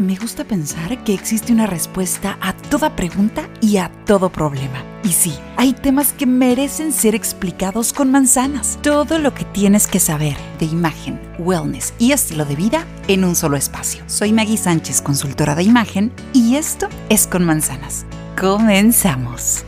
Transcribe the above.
Me gusta pensar que existe una respuesta a toda pregunta y a todo problema. Y sí, hay temas que merecen ser explicados con manzanas. Todo lo que tienes que saber de imagen, wellness y estilo de vida en un solo espacio. Soy Maggie Sánchez, consultora de imagen, y esto es con manzanas. Comenzamos.